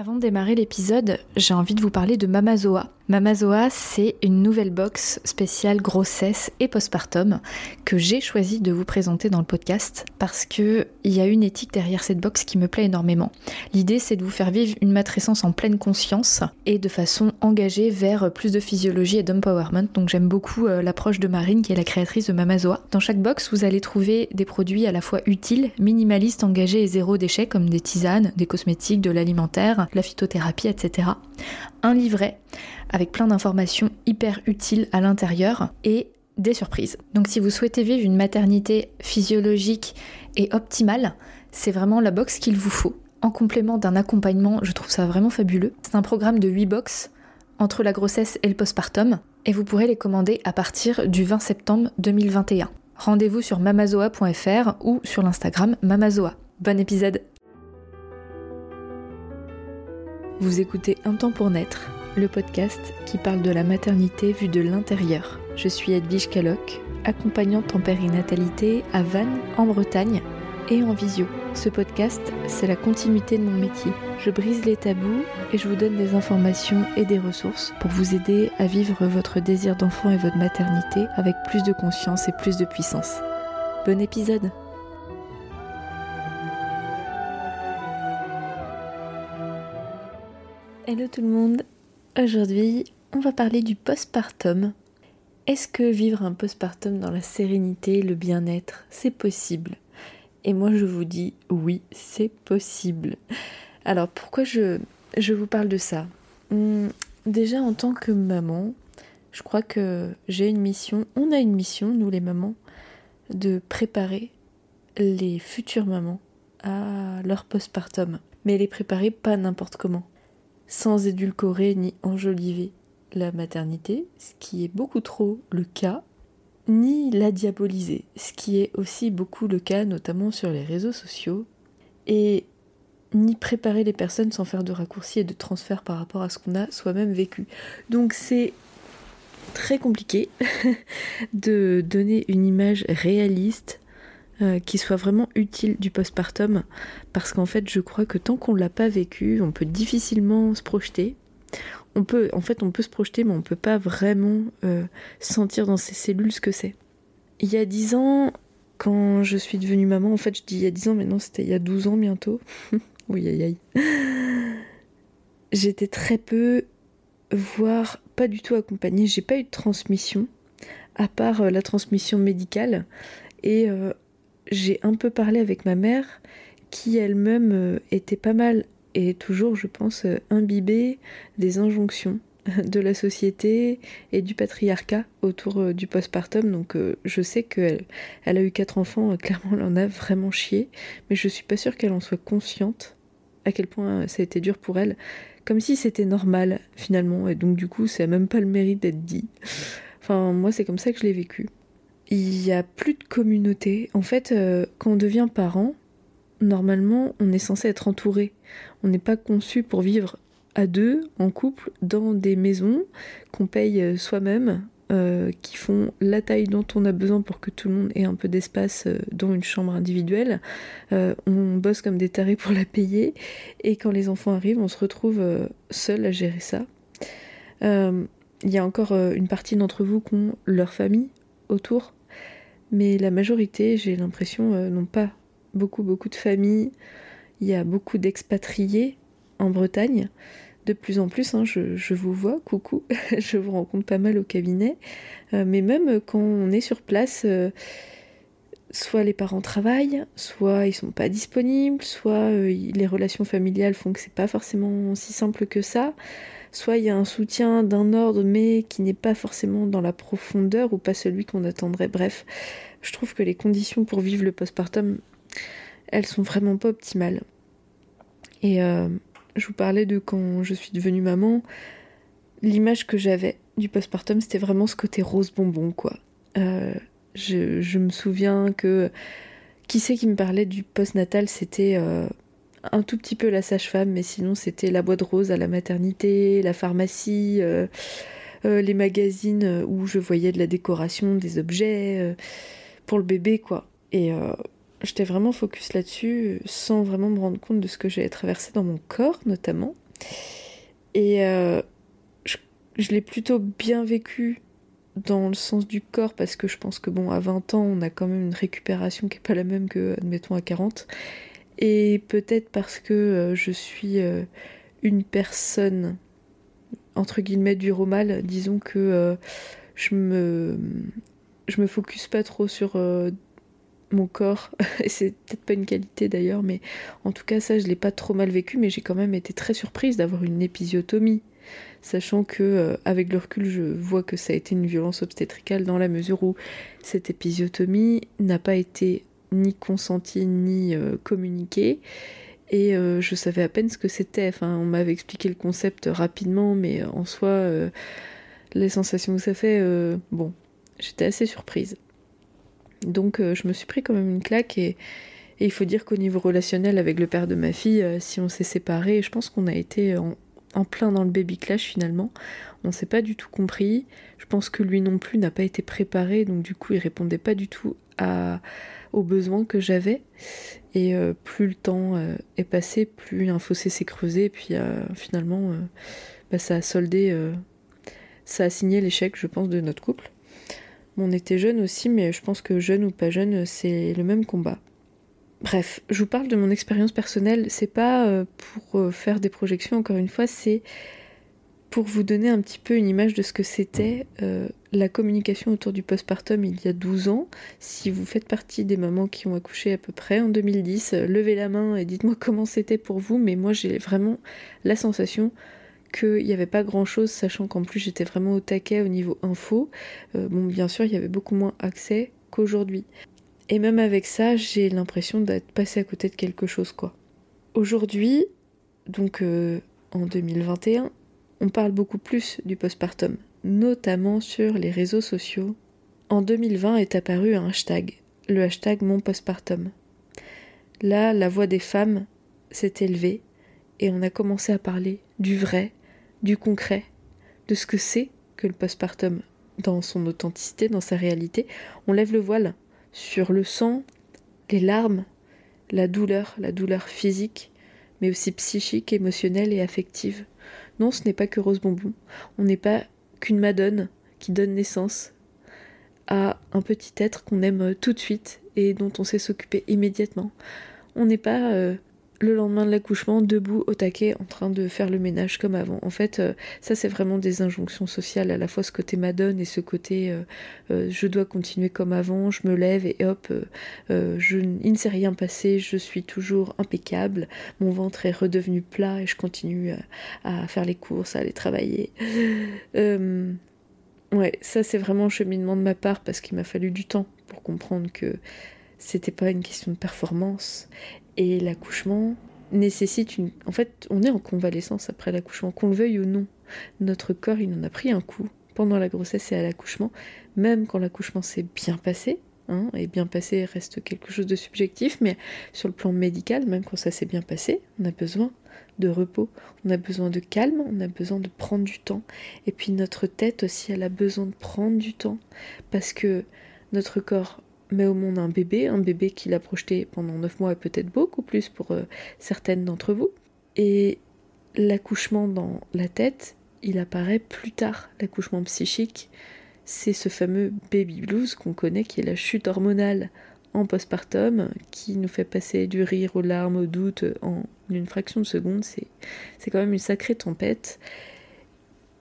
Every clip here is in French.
Avant de démarrer l'épisode, j'ai envie de vous parler de Mamazoa. Mamazoa, c'est une nouvelle box spéciale grossesse et postpartum que j'ai choisi de vous présenter dans le podcast parce que il y a une éthique derrière cette box qui me plaît énormément. L'idée, c'est de vous faire vivre une matrescence en pleine conscience et de façon engagée vers plus de physiologie et d'empowerment. Donc j'aime beaucoup euh, l'approche de Marine qui est la créatrice de Mamazoa. Dans chaque box, vous allez trouver des produits à la fois utiles, minimalistes, engagés et zéro déchet comme des tisanes, des cosmétiques, de l'alimentaire, la phytothérapie, etc. Un livret avec plein d'informations hyper utiles à l'intérieur et des surprises. Donc si vous souhaitez vivre une maternité physiologique et optimale, c'est vraiment la box qu'il vous faut. En complément d'un accompagnement, je trouve ça vraiment fabuleux. C'est un programme de 8 box entre la grossesse et le postpartum et vous pourrez les commander à partir du 20 septembre 2021. Rendez-vous sur mamazoa.fr ou sur l'Instagram mamazoa. Bon épisode Vous écoutez Un temps pour naître, le podcast qui parle de la maternité vue de l'intérieur. Je suis Edwige Caloc, accompagnante en périnatalité à Vannes, en Bretagne, et en visio. Ce podcast, c'est la continuité de mon métier. Je brise les tabous et je vous donne des informations et des ressources pour vous aider à vivre votre désir d'enfant et votre maternité avec plus de conscience et plus de puissance. Bon épisode Hello tout le monde. Aujourd'hui, on va parler du postpartum. Est-ce que vivre un postpartum dans la sérénité, le bien-être, c'est possible? Et moi je vous dis oui, c'est possible. Alors pourquoi je, je vous parle de ça? Hum, Déjà en tant que maman, je crois que j'ai une mission, on a une mission, nous les mamans, de préparer les futures mamans à leur postpartum. Mais les préparer pas n'importe comment sans édulcorer ni enjoliver la maternité, ce qui est beaucoup trop le cas, ni la diaboliser, ce qui est aussi beaucoup le cas notamment sur les réseaux sociaux, et ni préparer les personnes sans faire de raccourcis et de transfert par rapport à ce qu'on a soi-même vécu. Donc c'est très compliqué de donner une image réaliste euh, qui soit vraiment utile du postpartum parce qu'en fait je crois que tant qu'on l'a pas vécu on peut difficilement se projeter. On peut en fait on peut se projeter mais on peut pas vraiment euh, sentir dans ses cellules ce que c'est. Il y a dix ans quand je suis devenue maman en fait je dis il y a dix ans mais non c'était il y a 12 ans bientôt. Oui aïe aïe. J'étais très peu voire pas du tout accompagnée. J'ai pas eu de transmission à part euh, la transmission médicale. Et j'ai un peu parlé avec ma mère qui elle-même euh, était pas mal et toujours je pense euh, imbibée des injonctions de la société et du patriarcat autour euh, du postpartum. Donc je sais qu'elle elle a eu quatre enfants, clairement elle en a vraiment chié, mais je suis pas sûre qu'elle en soit consciente à quel point ça a été dur pour elle, comme si c'était normal finalement, et donc du coup ça même pas le mérite d'être dit. Enfin moi c'est comme ça que je l'ai vécu il n'y a plus de communauté. En fait, euh, quand on devient parent, normalement, on est censé être entouré. On n'est pas conçu pour vivre à deux, en couple, dans des maisons qu'on paye euh, soi-même, euh, qui font la taille dont on a besoin pour que tout le monde ait un peu d'espace dans une chambre individuelle. on bosse comme des tarés pour la payer, et quand les enfants arrivent, on se retrouve seul à gérer ça. Il y a encore une partie d'entre vous qui ont leur famille autour, mais la majorité, j'ai l'impression, euh, n'ont pas beaucoup, beaucoup de familles. Il y a beaucoup d'expatriés en Bretagne. De plus en plus, hein, je, vous vois, coucou, je vous rencontre pas mal au cabinet. Euh, mais même quand on est sur place, euh, soit les parents travaillent, soit ils sont pas disponibles, soit les relations familiales font que c'est pas forcément si simple que ça soit il y a un soutien d'un ordre mais qui n'est pas forcément dans la profondeur ou pas celui qu'on attendrait. Bref, je trouve que les conditions pour vivre le postpartum, elles sont vraiment pas optimales. Et euh, je vous parlais de quand je suis devenue maman, l'image que j'avais du postpartum, c'était vraiment ce côté rose bonbon, quoi. Euh, je, me souviens que qui c'est qui me parlait du postnatal, c'était euh, un tout petit peu la sage-femme, mais sinon c'était la boîte rose à la maternité, la pharmacie, euh, euh, les magazines euh, où je voyais de la décoration, des objets pour le bébé, quoi. Et j'étais vraiment focus là-dessus, sans vraiment me rendre compte de ce que j'avais traversé dans mon corps, notamment. Et euh, je, l'ai plutôt bien vécu dans le sens du corps parce que je pense que bon à 20 ans on a quand même une récupération qui est pas la même que admettons à 40 et peut-être parce que euh, je suis euh, une personne entre guillemets du mal disons que je me je me focus pas trop sur mon corps, et c'est peut-être pas une qualité d'ailleurs, mais en tout cas ça je l'ai pas trop mal vécu, mais j'ai quand même été très surprise d'avoir une épisiotomie, sachant que euh, avec le recul je vois que ça a été une violence obstétricale dans la mesure où cette épisiotomie n'a pas été ni consentie ni euh, communiquée. Et euh, je savais à peine ce que c'était. Enfin, on m'avait expliqué le concept rapidement, mais en soi, les sensations que ça fait, bon, j'étais assez surprise. Donc euh, je me suis pris quand même une claque et, il faut dire qu'au niveau relationnel avec le père de ma fille, euh, si on s'est séparés, je pense qu'on a été en, plein dans le baby clash finalement. On s'est pas du tout compris. Je pense que lui non plus n'a pas été préparé, donc du coup il répondait pas du tout à, aux besoins que j'avais. Et euh, plus le temps est passé, plus un fossé s'est creusé, et puis finalement bah, ça a soldé, ça a signé l'échec, je pense, de notre couple. On était jeunes aussi, mais je pense que jeune ou pas jeune, c'est le même combat. Bref, je vous parle de mon expérience personnelle, c'est pas euh, pour euh, faire des projections, encore une fois, c'est pour vous donner un petit peu une image de ce que c'était euh, la communication autour du postpartum il y a 12 ans. Si vous faites partie des mamans qui ont accouché à peu près en 2010, levez la main et dites-moi comment c'était pour vous, mais moi j'ai vraiment la sensation qu'il n'y avait pas grand chose, sachant qu'en plus j'étais vraiment au taquet au niveau info. Euh, bon, bien sûr, il y avait beaucoup moins accès qu'aujourd'hui. Et même avec ça, j'ai l'impression d'être passé à côté de quelque chose, quoi. Aujourd'hui, donc euh, en 2021, on parle beaucoup plus du postpartum, notamment sur les réseaux sociaux. En 2020 est apparu un hashtag, le hashtag mon postpartum. Là, la voix des femmes s'est élevée et on a commencé à parler du vrai, du concret, de ce que c'est que le postpartum dans son authenticité, dans sa réalité. On lève le voile sur le sang, les larmes, la douleur, la douleur physique, mais aussi psychique, émotionnelle et affective. Non, ce n'est pas que rose bonbon. On n'est pas qu'une madone qui donne naissance à un petit être qu'on aime tout de suite et dont on sait s'occuper immédiatement. On n'est pas euh, le lendemain de l'accouchement, debout au taquet, en train de faire le ménage comme avant. En fait, euh, ça c'est vraiment des injonctions sociales, à la fois ce côté madone et ce côté euh, euh, je dois continuer comme avant, je me lève et hop, je, il ne s'est rien passé, je suis toujours impeccable, mon ventre est redevenu plat et je continue à, faire les courses, à aller travailler. ouais, ça c'est vraiment un cheminement de ma part parce qu'il m'a fallu du temps pour comprendre que c'était pas une question de performance et l'accouchement nécessite une. En fait, on est en convalescence après l'accouchement, qu'on le veuille ou non. Notre corps, il en a pris un coup pendant la grossesse et à l'accouchement, même quand l'accouchement s'est bien passé. Hein, et bien passé reste quelque chose de subjectif, mais sur le plan médical, même quand ça s'est bien passé, on a besoin de repos, on a besoin de calme, on a besoin de prendre du temps. Et puis notre tête aussi, elle a besoin de prendre du temps, parce que notre corps met au monde un bébé, un bébé qu'il a projeté pendant 9 mois et peut-être beaucoup plus pour euh, certaines d'entre vous. Et l'accouchement dans la tête, il apparaît plus tard. L'accouchement psychique, c'est ce fameux baby blues qu'on connaît, qui est la chute hormonale en postpartum, qui nous fait passer du rire aux larmes, au doute en une fraction de seconde. C'est, quand même une sacrée tempête.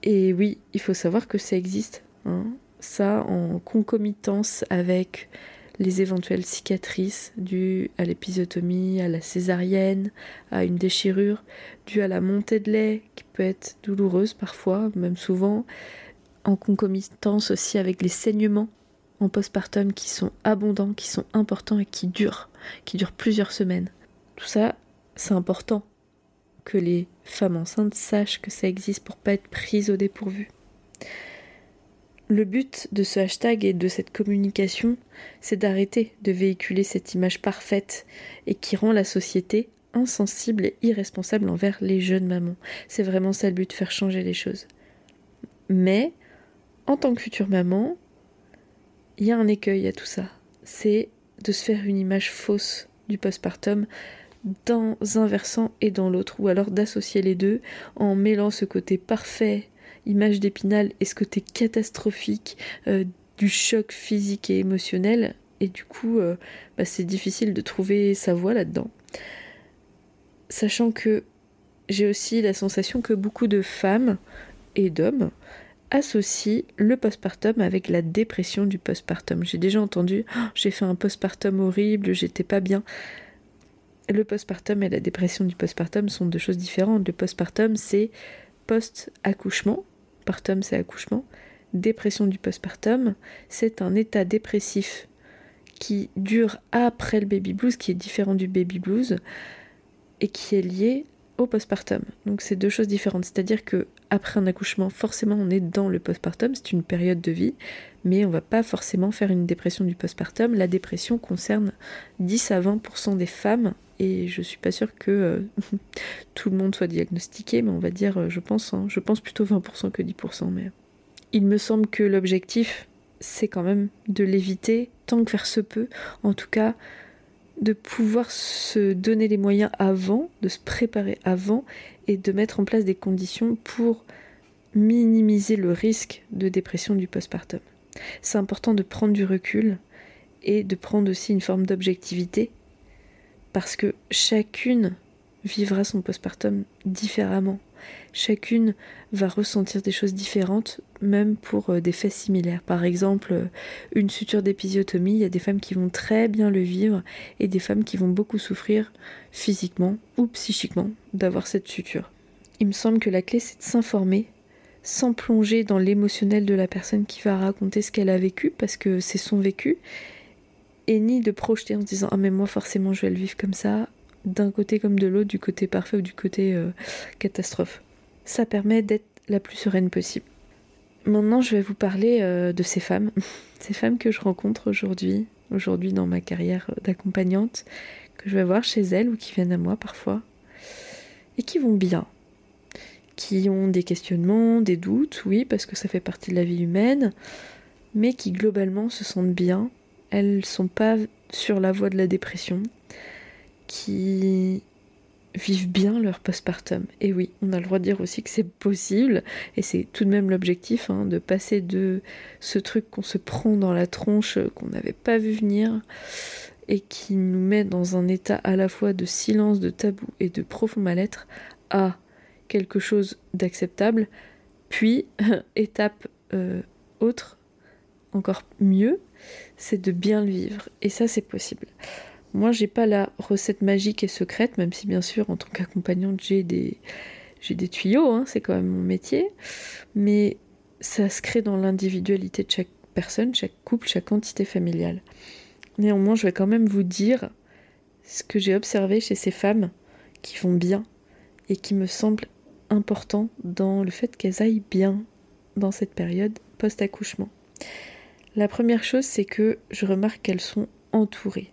Et oui, il faut savoir que ça existe. Hein. Ça en concomitance avec les éventuelles cicatrices dues à l'épisotomie, à la césarienne, à une déchirure, dues à la montée de lait qui peut être douloureuse parfois, même souvent, en concomitance aussi avec les saignements en postpartum qui sont abondants, qui sont importants et qui durent, qui durent plusieurs semaines. Tout ça, c'est important que les femmes enceintes sachent que ça existe pour pas être prises au dépourvu. Le but de ce hashtag et de cette communication, c'est d'arrêter de véhiculer cette image parfaite et qui rend la société insensible et irresponsable envers les jeunes mamans. C'est vraiment ça le but, faire changer les choses. Mais, en tant que future maman, il y a un écueil à tout ça. C'est de se faire une image fausse du postpartum, dans un versant et dans l'autre, ou alors d'associer les deux en mêlant ce côté parfait, image d'épinal, et ce côté catastrophique euh, du choc physique et émotionnel? Et du coup, euh, bah, c'est difficile de trouver sa voie là-dedans. Sachant que j'ai aussi la sensation que beaucoup de femmes et d'hommes associent le postpartum avec la dépression du postpartum. J'ai déjà entendu oh, j'ai fait un postpartum horrible, j'étais pas bien. Le postpartum et la dépression du postpartum sont deux choses différentes. Le postpartum, c'est post-accouchement. Partum, c'est accouchement. Dépression du postpartum, c'est un état dépressif qui dure après le baby blues, qui est différent du baby blues et qui est lié au postpartum. Donc c'est deux choses différentes. C'est-à-dire que après un accouchement, forcément on est dans le postpartum, c'est une période de vie, mais on va pas forcément faire une dépression du postpartum. La dépression concerne 10 à 20% des femmes et je suis pas sûre que euh, tout le monde soit diagnostiqué, mais on va dire, euh, je pense, hein, je pense plutôt 20% que 10%. Mais il me semble que l'objectif, c'est quand même de l'éviter tant que faire se peut. En tout cas, de pouvoir se donner les moyens avant, de se préparer avant et de mettre en place des conditions pour minimiser le risque de dépression du postpartum. C'est important de prendre du recul et de prendre aussi une forme d'objectivité parce que chacune vivra son postpartum différemment. Chacune va ressentir des choses différentes, même pour euh, des faits similaires. Par exemple, euh, une suture d'épisiotomie, il y a des femmes qui vont très bien le vivre et des femmes qui vont beaucoup souffrir physiquement ou psychiquement d'avoir cette suture. Il me semble que la clé, c'est de s'informer sans plonger dans l'émotionnel de la personne qui va raconter ce qu'elle a vécu, parce que c'est son vécu, et ni de projeter en se disant ah mais moi forcément je vais le vivre comme ça d'un côté comme de l'autre du côté parfait ou du côté euh, catastrophe. Ça permet d'être la plus sereine possible. Maintenant je vais vous parler euh, de ces femmes. Ces femmes que je rencontre aujourd'hui aujourd'hui dans ma carrière d'accompagnante que je vais voir chez elles ou qui viennent à moi parfois et qui vont bien. Qui ont des questionnements des doutes oui parce que ça fait partie de la vie humaine mais qui globalement se sentent bien. Elles sont pas sur la voie de la dépression, qui vivent bien leur postpartum. Et oui, on a le droit de dire aussi que c'est possible, et c'est tout de même l'objectif, hein, de passer de ce truc qu'on se prend dans la tronche, qu'on n'avait pas vu venir, et qui nous met dans un état à la fois de silence, de tabou et de profond mal-être, à quelque chose d'acceptable, puis étape euh, autre, encore mieux, c'est de bien le vivre. Et ça, c'est possible. Moi, j'ai pas la recette magique et secrète, même si bien sûr, en tant qu'accompagnante, j'ai des, j'ai des tuyaux, hein, c'est quand même mon métier. Mais ça se crée dans l'individualité de chaque personne, chaque couple, chaque entité familiale. Néanmoins, je vais quand même vous dire ce que j'ai observé chez ces femmes qui vont bien et qui me semble important dans le fait qu'elles aillent bien dans cette période post-accouchement. La première chose, c'est que je remarque qu'elles sont entourées,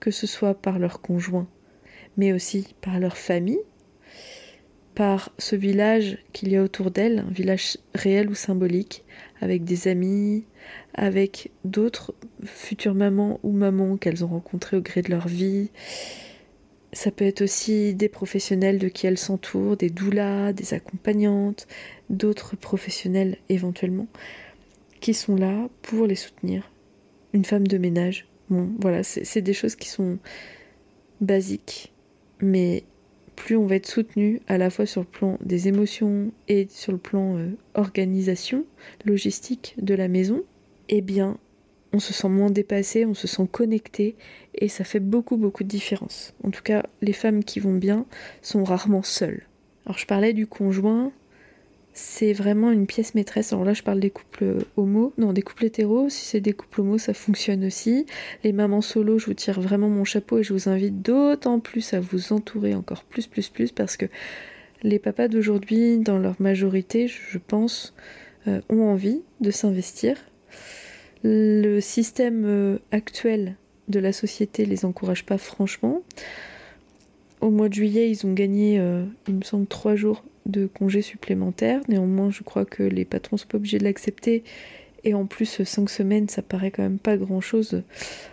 que ce soit par leur conjoint, mais aussi par leur famille, par ce village qu'il y a autour d'elles, un village réel ou symbolique, avec des amis, avec d'autres futures mamans ou mamans qu'elles ont rencontrées au gré de leur vie. Ça peut être aussi des professionnels de qui elles s'entourent, des doulas, des accompagnantes, d'autres professionnels éventuellement qui sont là pour les soutenir. Une femme de ménage. Bon, voilà, c'est des choses qui sont basiques, mais plus on va être soutenu à la fois sur le plan des émotions et sur le plan euh, organisation, logistique de la maison, eh bien, on se sent moins dépassé, on se sent connecté et ça fait beaucoup beaucoup de différence. En tout cas, les femmes qui vont bien sont rarement seules. Alors je parlais du conjoint, c'est vraiment une pièce maîtresse. Alors là, je parle des couples homo, non, des couples hétéros. Si c'est des couples homo, ça fonctionne aussi. Les mamans solo, je vous tire vraiment mon chapeau et je vous invite d'autant plus à vous entourer encore plus, plus, plus, parce que les papas d'aujourd'hui, dans leur majorité, je pense, euh, ont envie de s'investir. Le système euh, actuel de la société les encourage pas franchement. Au mois de juillet, ils ont gagné, euh, il me semble, trois jours de congés supplémentaires. Néanmoins, je crois que les patrons sont pas obligés de l'accepter. Et en plus, cinq semaines, ça paraît quand même pas grand-chose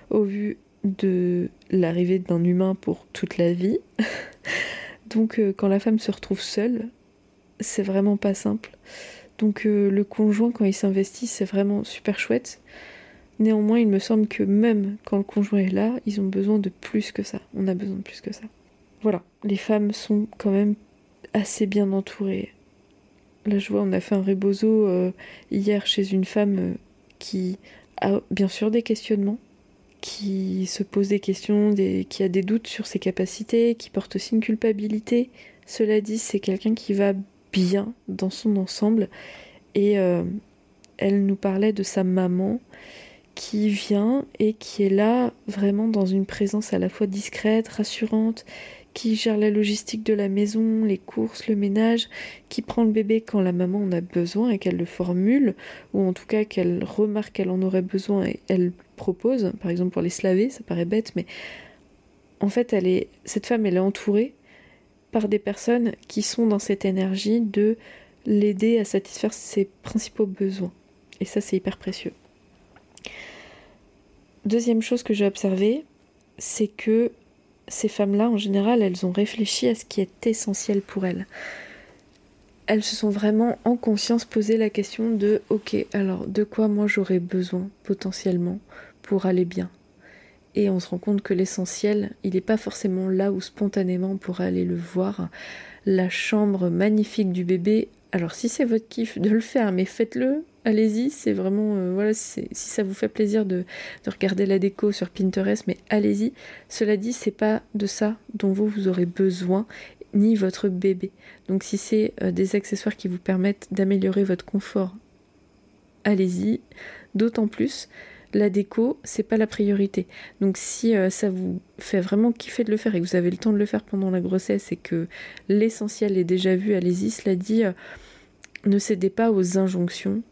au vu de l'arrivée d'un humain pour toute la vie. Donc euh, quand la femme se retrouve seule, c'est vraiment pas simple. Donc euh, le conjoint, quand il s'investit, c'est vraiment super chouette. Néanmoins, il me semble que même quand le conjoint est là, ils ont besoin de plus que ça. On a besoin de plus que ça. Voilà, les femmes sont quand même assez bien entourées. Là, je vois, on a fait un rebozo euh, hier chez une femme euh, qui a bien sûr des questionnements, qui se pose des questions, qui a des doutes sur ses capacités, qui porte aussi une culpabilité. Cela dit, c'est quelqu'un qui va bien dans son ensemble. Et euh, elle nous parlait de sa maman qui vient et qui est là vraiment dans une présence à la fois discrète, rassurante, qui gère la logistique de la maison, les courses, le ménage, qui prend le bébé quand la maman en a besoin et qu'elle le formule, ou en tout cas qu'elle remarque qu'elle en aurait besoin et elle propose, par exemple pour les slaver, ça paraît bête, mais en fait elle est, cette femme elle est entourée par des personnes qui sont dans cette énergie de l'aider à satisfaire ses principaux besoins. Et ça, c'est hyper précieux. Deuxième chose que j'ai observée, c'est que ces femmes-là, en général, elles ont réfléchi à ce qui est essentiel pour elles. Elles se sont vraiment en conscience posé la question de ok, alors de quoi moi j'aurais besoin potentiellement pour aller bien? Et on se rend compte que l'essentiel, il n'est pas forcément là où spontanément on pourrait aller le voir. La chambre magnifique du bébé, alors si c'est votre kiff de le faire, mais faites-le, allez-y, c'est vraiment, euh, voilà, si ça vous fait plaisir de, regarder la déco sur Pinterest, mais allez-y. Cela dit, c'est pas de ça dont vous, vous aurez besoin, ni votre bébé. Donc si c'est euh, des accessoires qui vous permettent d'améliorer votre confort, allez-y. D'autant plus la déco, c'est pas la priorité. Donc si euh, ça vous fait vraiment kiffer de le faire et que vous avez le temps de le faire pendant la grossesse et que l'essentiel est déjà vu, allez-y, cela dit, ne cédez pas aux injonctions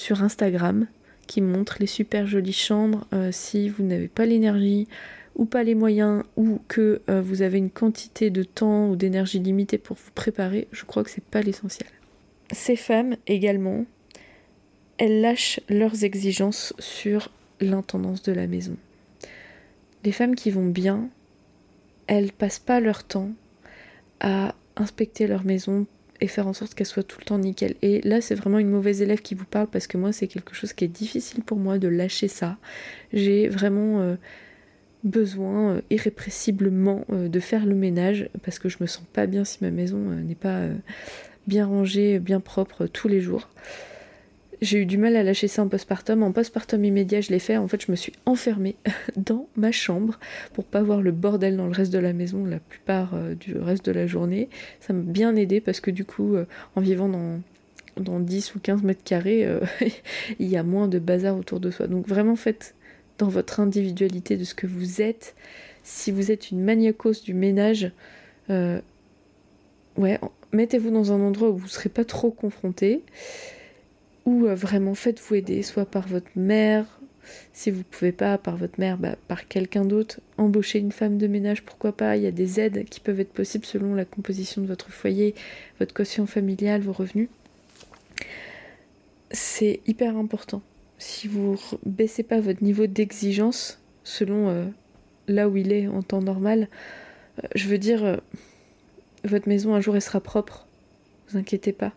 sur Instagram qui montrent les super jolies chambres euh, si vous n'avez pas l'énergie ou pas les moyens ou que vous avez une quantité de temps ou d'énergie limitée pour vous préparer, je crois que c'est pas l'essentiel. Ces femmes également, elles lâchent leurs exigences sur l'intendance de la maison. Les femmes qui vont bien, elles passent pas leur temps à inspecter leur maison et faire en sorte qu'elle soit tout le temps nickel. Et là, c'est vraiment une mauvaise élève qui vous parle parce que moi, c'est quelque chose qui est difficile pour moi de lâcher ça. J'ai vraiment euh, besoin euh, irrépressiblement euh, de faire le ménage parce que je me sens pas bien si ma maison n'est pas bien rangée, bien propre tous les jours j'ai eu du mal à lâcher ça en postpartum. En postpartum immédiat, je l'ai fait. En fait, je me suis enfermée dans ma chambre pour pas voir le bordel dans le reste de la maison la plupart euh, du reste de la journée. Ça m'a bien aidé parce que du coup, euh, en vivant dans, dans 10 ou 15 mètres carrés, euh, il y a moins de bazar autour de soi. Donc vraiment, faites dans votre individualité de ce que vous êtes. Si vous êtes une maniacose du ménage, ouais, mettez-vous dans un endroit où vous ne serez pas trop confronté euh, vraiment faites-vous aider, soit par votre mère, si vous ne pouvez pas par votre mère, bah, par quelqu'un d'autre, embaucher une femme de ménage, pourquoi pas, il y a des aides qui peuvent être possibles selon la composition de votre foyer, votre quotient familial, vos revenus. C'est hyper important. Si vous baissez pas votre niveau d'exigence selon euh, là où il est en temps normal, euh, je veux dire, votre maison un jour elle sera propre, vous inquiétez pas.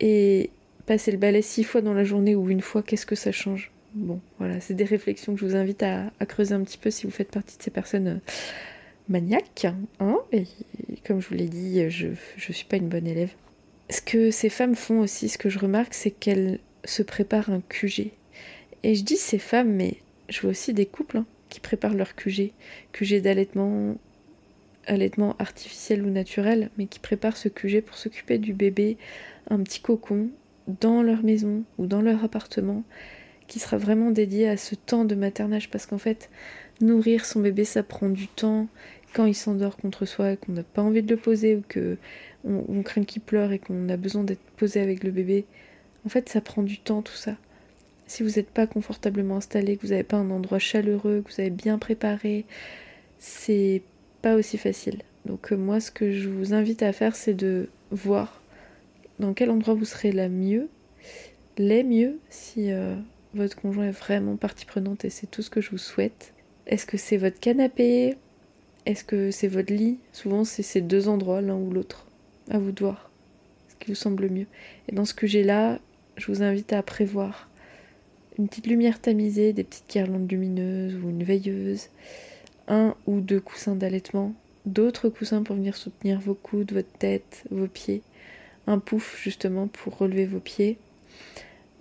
Et passer le balai six fois dans la journée ou une fois, qu'est-ce que ça change? Bon, voilà, c'est des réflexions que je vous invite à, creuser un petit peu si vous faites partie de ces personnes euh, maniaques. Hein et comme je vous l'ai dit, je ne suis pas une bonne élève. Ce que ces femmes font aussi, ce que je remarque, c'est qu'elles se préparent un QG. Et je dis ces femmes, mais je vois aussi des couples hein, qui préparent leur QG. QG d'allaitement, allaitement artificiel ou naturel, mais qui préparent ce QG pour s'occuper du bébé, un petit cocon, dans leur maison ou dans leur appartement qui sera vraiment dédié à ce temps de maternage parce qu'en fait nourrir son bébé ça prend du temps. Quand il s'endort contre soi et qu'on n'a pas envie de le poser ou que on, craint qu'il pleure et qu'on a besoin d'être posé avec le bébé en fait ça prend du temps tout ça. Si vous n'êtes pas confortablement installé que vous n'avez pas un endroit chaleureux que vous avez bien préparé c'est pas aussi facile. Donc euh, moi ce que je vous invite à faire c'est de voir dans quel endroit vous serez la mieux, les mieux, si euh, votre conjoint est vraiment partie prenante et c'est tout ce que je vous souhaite? Est-ce que c'est votre canapé? Est-ce que c'est votre lit? Souvent, c'est ces deux endroits, l'un ou l'autre. À vous de voir ce qui vous semble mieux. Et dans ce que j'ai là, je vous invite à prévoir une petite lumière tamisée, des petites guirlandes lumineuses ou une veilleuse, un ou deux coussins d'allaitement, d'autres coussins pour venir soutenir vos coudes, votre tête, vos pieds, un pouf justement pour relever vos pieds,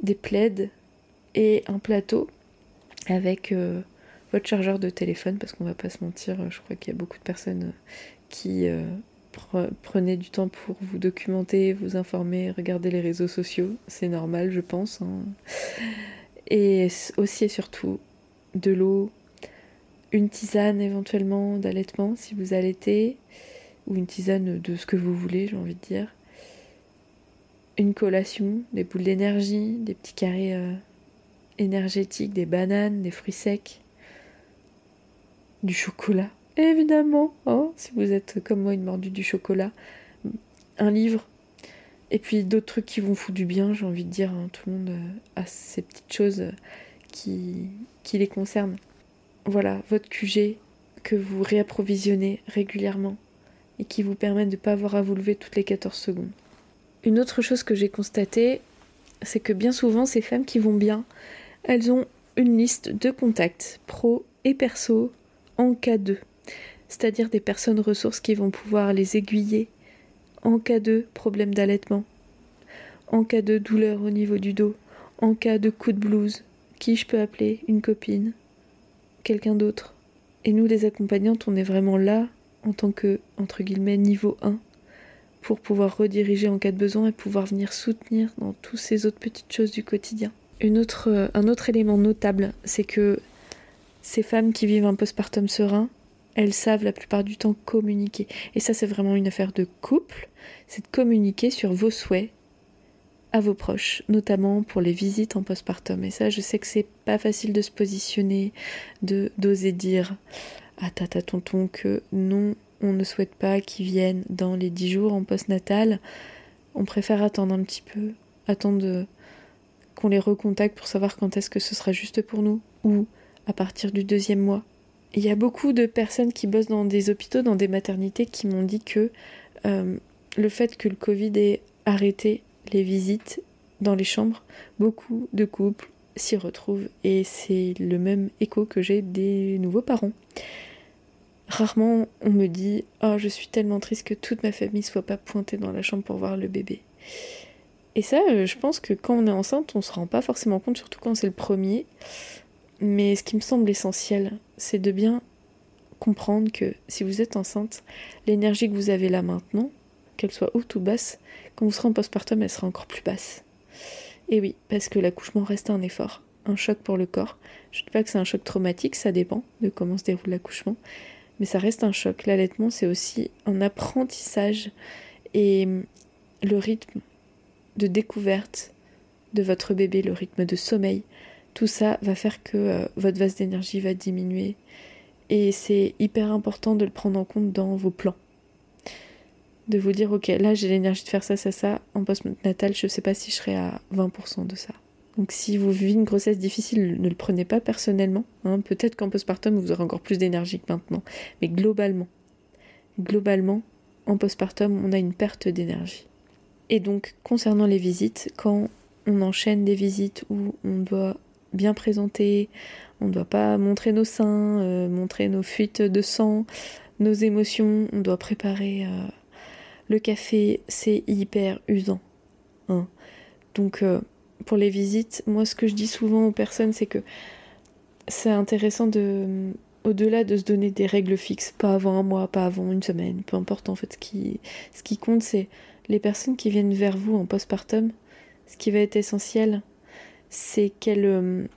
des plaides et un plateau avec euh, votre chargeur de téléphone parce qu'on va pas se mentir, je crois qu'il y a beaucoup de personnes euh, qui euh, prenaient du temps pour vous documenter, vous informer, regarder les réseaux sociaux, c'est normal je pense. Hein. Et aussi et surtout de l'eau, une tisane éventuellement d'allaitement si vous allaitez, ou une tisane de ce que vous voulez, j'ai envie de dire. Une collation, des boules d'énergie, des petits carrés euh, énergétiques, des bananes, des fruits secs, du chocolat, évidemment, hein, si vous êtes comme moi une mordue du chocolat, un livre, et puis d'autres trucs qui vont foutre du bien, j'ai envie de dire, hein, tout le monde euh, a ces petites choses euh, qui, qui les concernent. Voilà, votre QG que vous réapprovisionnez régulièrement et qui vous permet de ne pas avoir à vous lever toutes les 14 secondes. Une autre chose que j'ai constatée, c'est que bien souvent, ces femmes qui vont bien, elles ont une liste de contacts pro et perso en cas de. C'est-à-dire des personnes ressources qui vont pouvoir les aiguiller en cas de problème d'allaitement, en cas de douleur au niveau du dos, en cas de coup de blues, qui je peux appeler Une copine Quelqu'un d'autre Et nous, les accompagnantes, on est vraiment là en tant que, entre guillemets, niveau 1 pour pouvoir rediriger en cas de besoin et pouvoir venir soutenir dans toutes ces autres petites choses du quotidien. Euh, un autre élément notable, c'est que ces femmes qui vivent un postpartum serein, elles savent la plupart du temps communiquer. Et ça, c'est vraiment une affaire de couple, c'est de communiquer sur vos souhaits à vos proches, notamment pour les visites en postpartum. Et ça, je sais que c'est pas facile de se positionner, de d'oser dire à tata tonton que non, on ne souhaite pas qu'ils viennent dans les dix jours en postnatal. On préfère attendre un petit peu, attendre qu'on les recontacte pour savoir quand est-ce que ce sera juste pour nous, ou à partir du deuxième mois. Il y a beaucoup de personnes qui bossent dans des hôpitaux, dans des maternités, qui m'ont dit que euh, le fait que le Covid ait arrêté les visites dans les chambres, beaucoup de couples s'y retrouvent et c'est le même écho que j'ai des nouveaux parents. Rarement on me dit Oh, je suis tellement triste que toute ma famille soit pas pointée dans la chambre pour voir le bébé. Et ça, euh, je pense que quand on est enceinte, on se rend pas forcément compte, surtout quand c'est le premier. Mais ce qui me semble essentiel, c'est de bien comprendre que si vous êtes enceinte, l'énergie que vous avez là maintenant, qu'elle soit haute ou basse, quand vous serez en postpartum, elle sera encore plus basse. Et oui, parce que l'accouchement reste un effort, un choc pour le corps. Je ne dis pas que c'est un choc traumatique, ça dépend de comment se déroule l'accouchement, mais ça reste un choc. L'allaitement, c'est aussi un apprentissage et le rythme de découverte de votre bébé, le rythme de sommeil, tout ça va faire que euh, votre vase d'énergie va diminuer. Et c'est hyper important de le prendre en compte dans vos plans. De vous dire, ok, là j'ai l'énergie de faire ça, ça, ça. En post-natal, je ne sais pas si je serai à 20% de ça. Donc si vous vivez une grossesse difficile, ne le prenez pas personnellement. Hein. Peut-être qu'en postpartum, vous aurez encore plus d'énergie que maintenant. Mais globalement, globalement, en postpartum, on a une perte d'énergie. Et donc, concernant les visites, quand on enchaîne des visites où on doit bien présenté, on ne doit pas montrer nos seins, euh, montrer nos fuites de sang, nos émotions, on doit préparer euh, le café, c'est hyper usant. Hein. Donc euh, pour les visites, moi ce que je dis souvent aux personnes, c'est que c'est intéressant de au-delà de se donner des règles fixes, pas avant un mois, pas avant une semaine, peu importe en fait ce qui, compte, c'est les personnes qui viennent vers vous en postpartum, ce qui va être essentiel, c'est qu'elle euh,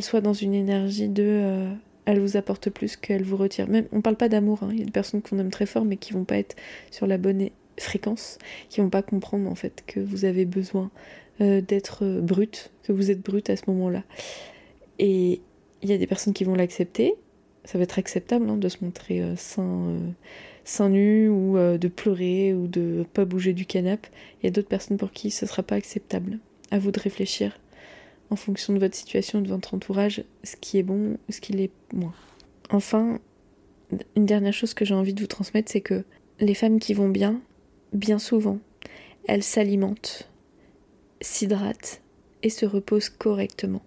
soit dans une énergie de euh, elle vous apporte plus qu'elle vous retire. Même on parle pas d'amour, hein. il y a des personnes qu'on aime très fort mais qui vont pas être sur la bonne fréquence, qui vont pas comprendre en fait que vous avez besoin euh, d'être brute, que vous êtes brute à ce moment-là. Et il y a des personnes qui vont l'accepter, ça va être acceptable hein, de se montrer seins, seins nus ou de pleurer ou de pas bouger du canapé. Il y a d'autres personnes pour qui ce sera pas acceptable. À vous de réfléchir en fonction de votre situation, de votre entourage, ce qui est bon, ce qui l'est moins. Enfin, une dernière chose que j'ai envie de vous transmettre, c'est que les femmes qui vont bien, bien souvent, elles s'alimentent, s'hydratent et se reposent correctement.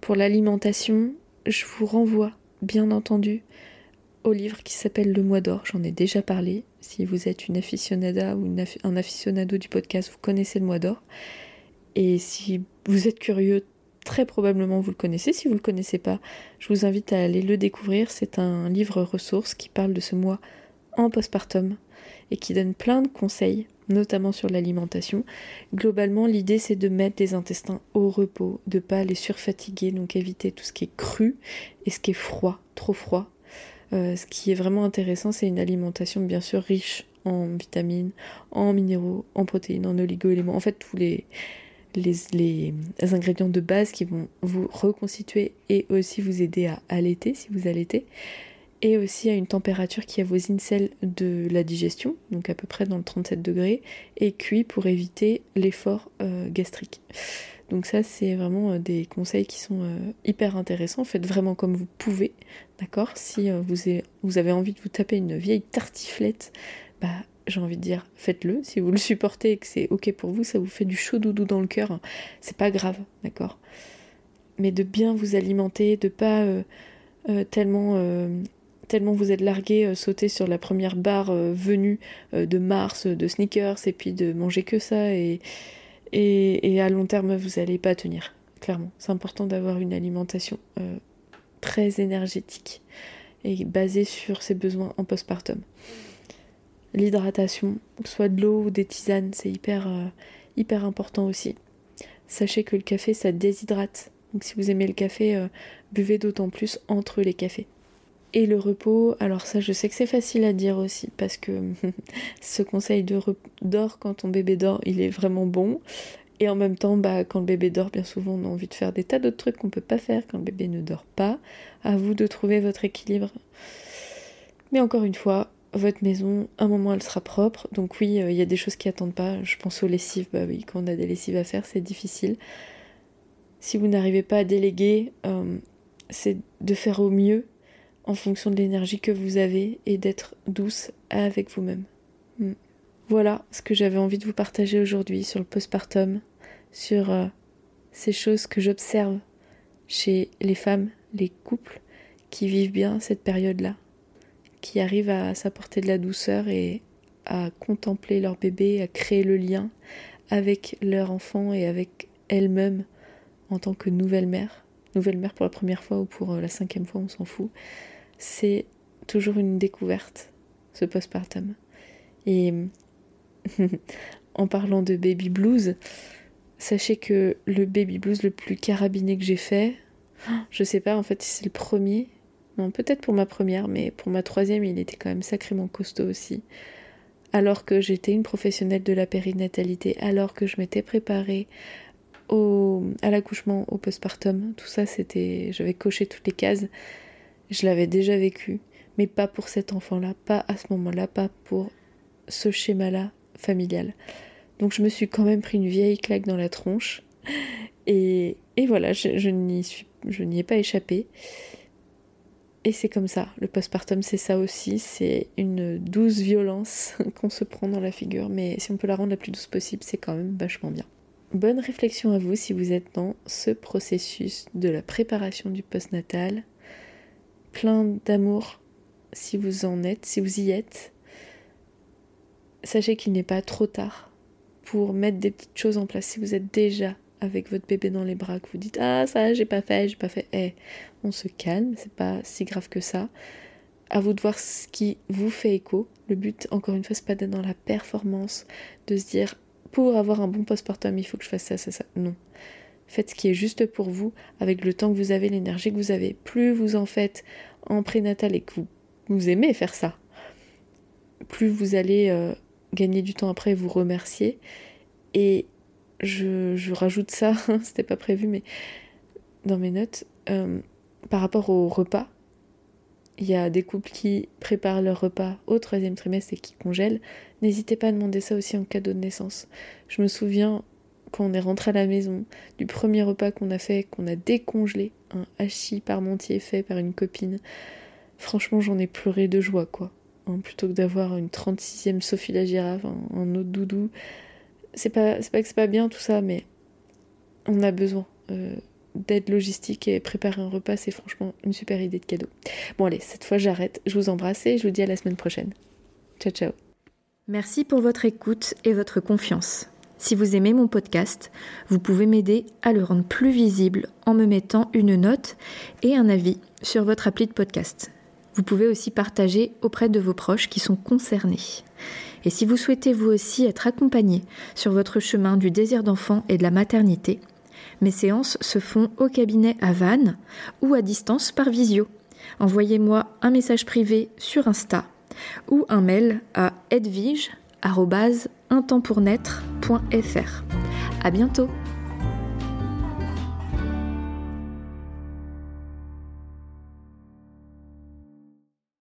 Pour l'alimentation, je vous renvoie, bien entendu, au livre qui s'appelle Le Mois d'Or. J'en ai déjà parlé. Si vous êtes une aficionada ou un aficionado du podcast, vous connaissez Le Mois d'Or. Et si vous êtes curieux, très probablement vous le connaissez. Si vous ne le connaissez pas, je vous invite à aller le découvrir. C'est un livre ressource qui parle de ce mois en postpartum et qui donne plein de conseils, notamment sur l'alimentation. Globalement, l'idée c'est de mettre les intestins au repos, de pas les surfatiguer, donc éviter tout ce qui est cru et ce qui est froid, trop froid. Euh, ce qui est vraiment intéressant, c'est une alimentation bien sûr riche en vitamines, en minéraux, en protéines, en oligo-éléments, en fait tous les, les, ingrédients de base qui vont vous reconstituer et aussi vous aider à allaiter si vous allaitez et aussi à une température qui avoisine celle de la digestion, donc à peu près dans le 37 degrés, et cuit pour éviter l'effort euh, gastrique. Donc ça, c'est vraiment euh, des conseils qui sont euh, hyper intéressants. Faites vraiment comme vous pouvez, d'accord? Si vous, avez envie de vous taper une vieille tartiflette, bah j'ai envie de dire, faites-le. Si vous le supportez et que c'est ok pour vous, ça vous fait du chaud doudou dans le cœur, c'est pas grave, d'accord? Mais de bien vous alimenter, de pas tellement tellement vous êtes largué, euh, sauter sur la première barre euh, venue euh, de Mars, de sneakers, et puis de manger que ça, et, et, à long terme, vous n'allez pas tenir, clairement. C'est important d'avoir une alimentation très énergétique et basée sur ses besoins en postpartum. L'hydratation, soit de l'eau ou des tisanes, c'est hyper, hyper important aussi. Sachez que le café, ça déshydrate. Donc si vous aimez le café, buvez d'autant plus entre les cafés. Et le repos, alors ça je sais que c'est facile à dire aussi parce que ce conseil de dors quand ton bébé dort, il est vraiment bon. Et en même temps, bah, quand le bébé dort, bien souvent on a envie de faire des tas d'autres trucs qu'on peut pas faire quand le bébé ne dort pas. À vous de trouver votre équilibre. Mais encore une fois, votre maison, un moment elle sera propre. Donc oui, euh, il y a des choses qui attendent pas. Je pense aux lessives, bah oui, quand on a des lessives à faire, c'est difficile. Si vous n'arrivez pas à déléguer, euh, c'est de faire au mieux en fonction de l'énergie que vous avez et d'être douce avec vous-même. Hmm. Voilà ce que j'avais envie de vous partager aujourd'hui sur le postpartum, sur euh, ces choses que j'observe chez les femmes, les couples qui vivent bien cette période-là, qui arrivent à s'apporter de la douceur et à contempler leur bébé, à créer le lien avec leur enfant et avec elles-mêmes en tant que nouvelle mère. Nouvelle mère pour la première fois ou pour euh, la cinquième fois, on s'en fout c'est toujours une découverte, ce postpartum. Et en parlant de baby blues, sachez que le baby blues le plus carabiné que j'ai fait, je sais pas en fait si c'est le premier, non peut-être pour ma première, mais pour ma troisième il était quand même sacrément costaud aussi. Alors que j'étais une professionnelle de la périnatalité, alors que je m'étais préparée au, à l'accouchement, au postpartum, tout ça c'était, j'avais coché toutes les cases je l'avais déjà vécu, mais pas pour cet enfant-là, pas à ce moment-là, pas pour ce schéma-là familial. Donc je me suis quand même pris une vieille claque dans la tronche. Et, voilà, je, je n'y ai pas échappé. Et c'est comme ça, le postpartum c'est ça aussi, c'est une douce violence qu'on se prend dans la figure, mais si on peut la rendre la plus douce possible, c'est quand même vachement bien. Bonne réflexion à vous si vous êtes dans ce processus de la préparation du postnatal, plein d'amour si vous en êtes, si vous y êtes. Sachez qu'il n'est pas trop tard pour mettre des petites choses en place. Si vous êtes déjà avec votre bébé dans les bras, que vous dites Ah, ça, j'ai pas fait, j'ai pas fait. Eh, on se calme, c'est pas si grave que ça. À vous de voir ce qui vous fait écho. Le but, encore une fois, c'est pas d'être dans la performance, de se dire Pour avoir un bon postpartum, il faut que je fasse ça, ça, ça. Non. Faites ce qui est juste pour vous, avec le temps que vous avez, l'énergie que vous avez. Plus vous en faites en prénatal et que vous, aimez faire ça, plus vous allez euh, gagner du temps après et vous remercier. Et je, rajoute ça, c'était pas prévu, mais dans mes notes, euh, par rapport au repas, il y a des couples qui préparent leur repas au troisième trimestre et qui congèlent. N'hésitez pas à demander ça aussi en cadeau de naissance. Je me souviens quand on est rentré à la maison, du premier repas qu'on a fait, qu'on a décongelé, un hachis parmentier fait par une copine, franchement j'en ai pleuré de joie quoi. Hein, plutôt que d'avoir une 36e Sophie la girafe, un, autre doudou. C'est pas, pas que c'est pas bien tout ça, mais on a besoin euh, d'aide logistique et préparer un repas, c'est franchement une super idée de cadeau. Bon allez, cette fois j'arrête, je vous embrasse et je vous dis à la semaine prochaine. Ciao ciao. Merci pour votre écoute et votre confiance. Si vous aimez mon podcast, vous pouvez m'aider à le rendre plus visible en me mettant une note et un avis sur votre appli de podcast. Vous pouvez aussi partager auprès de vos proches qui sont concernés. Et si vous souhaitez vous aussi être accompagné sur votre chemin du désir d'enfant et de la maternité, mes séances se font au cabinet à Vannes ou à distance par visio. Envoyez-moi un message privé sur Insta ou un mail à edvige.intempspournaître.fr. À bientôt!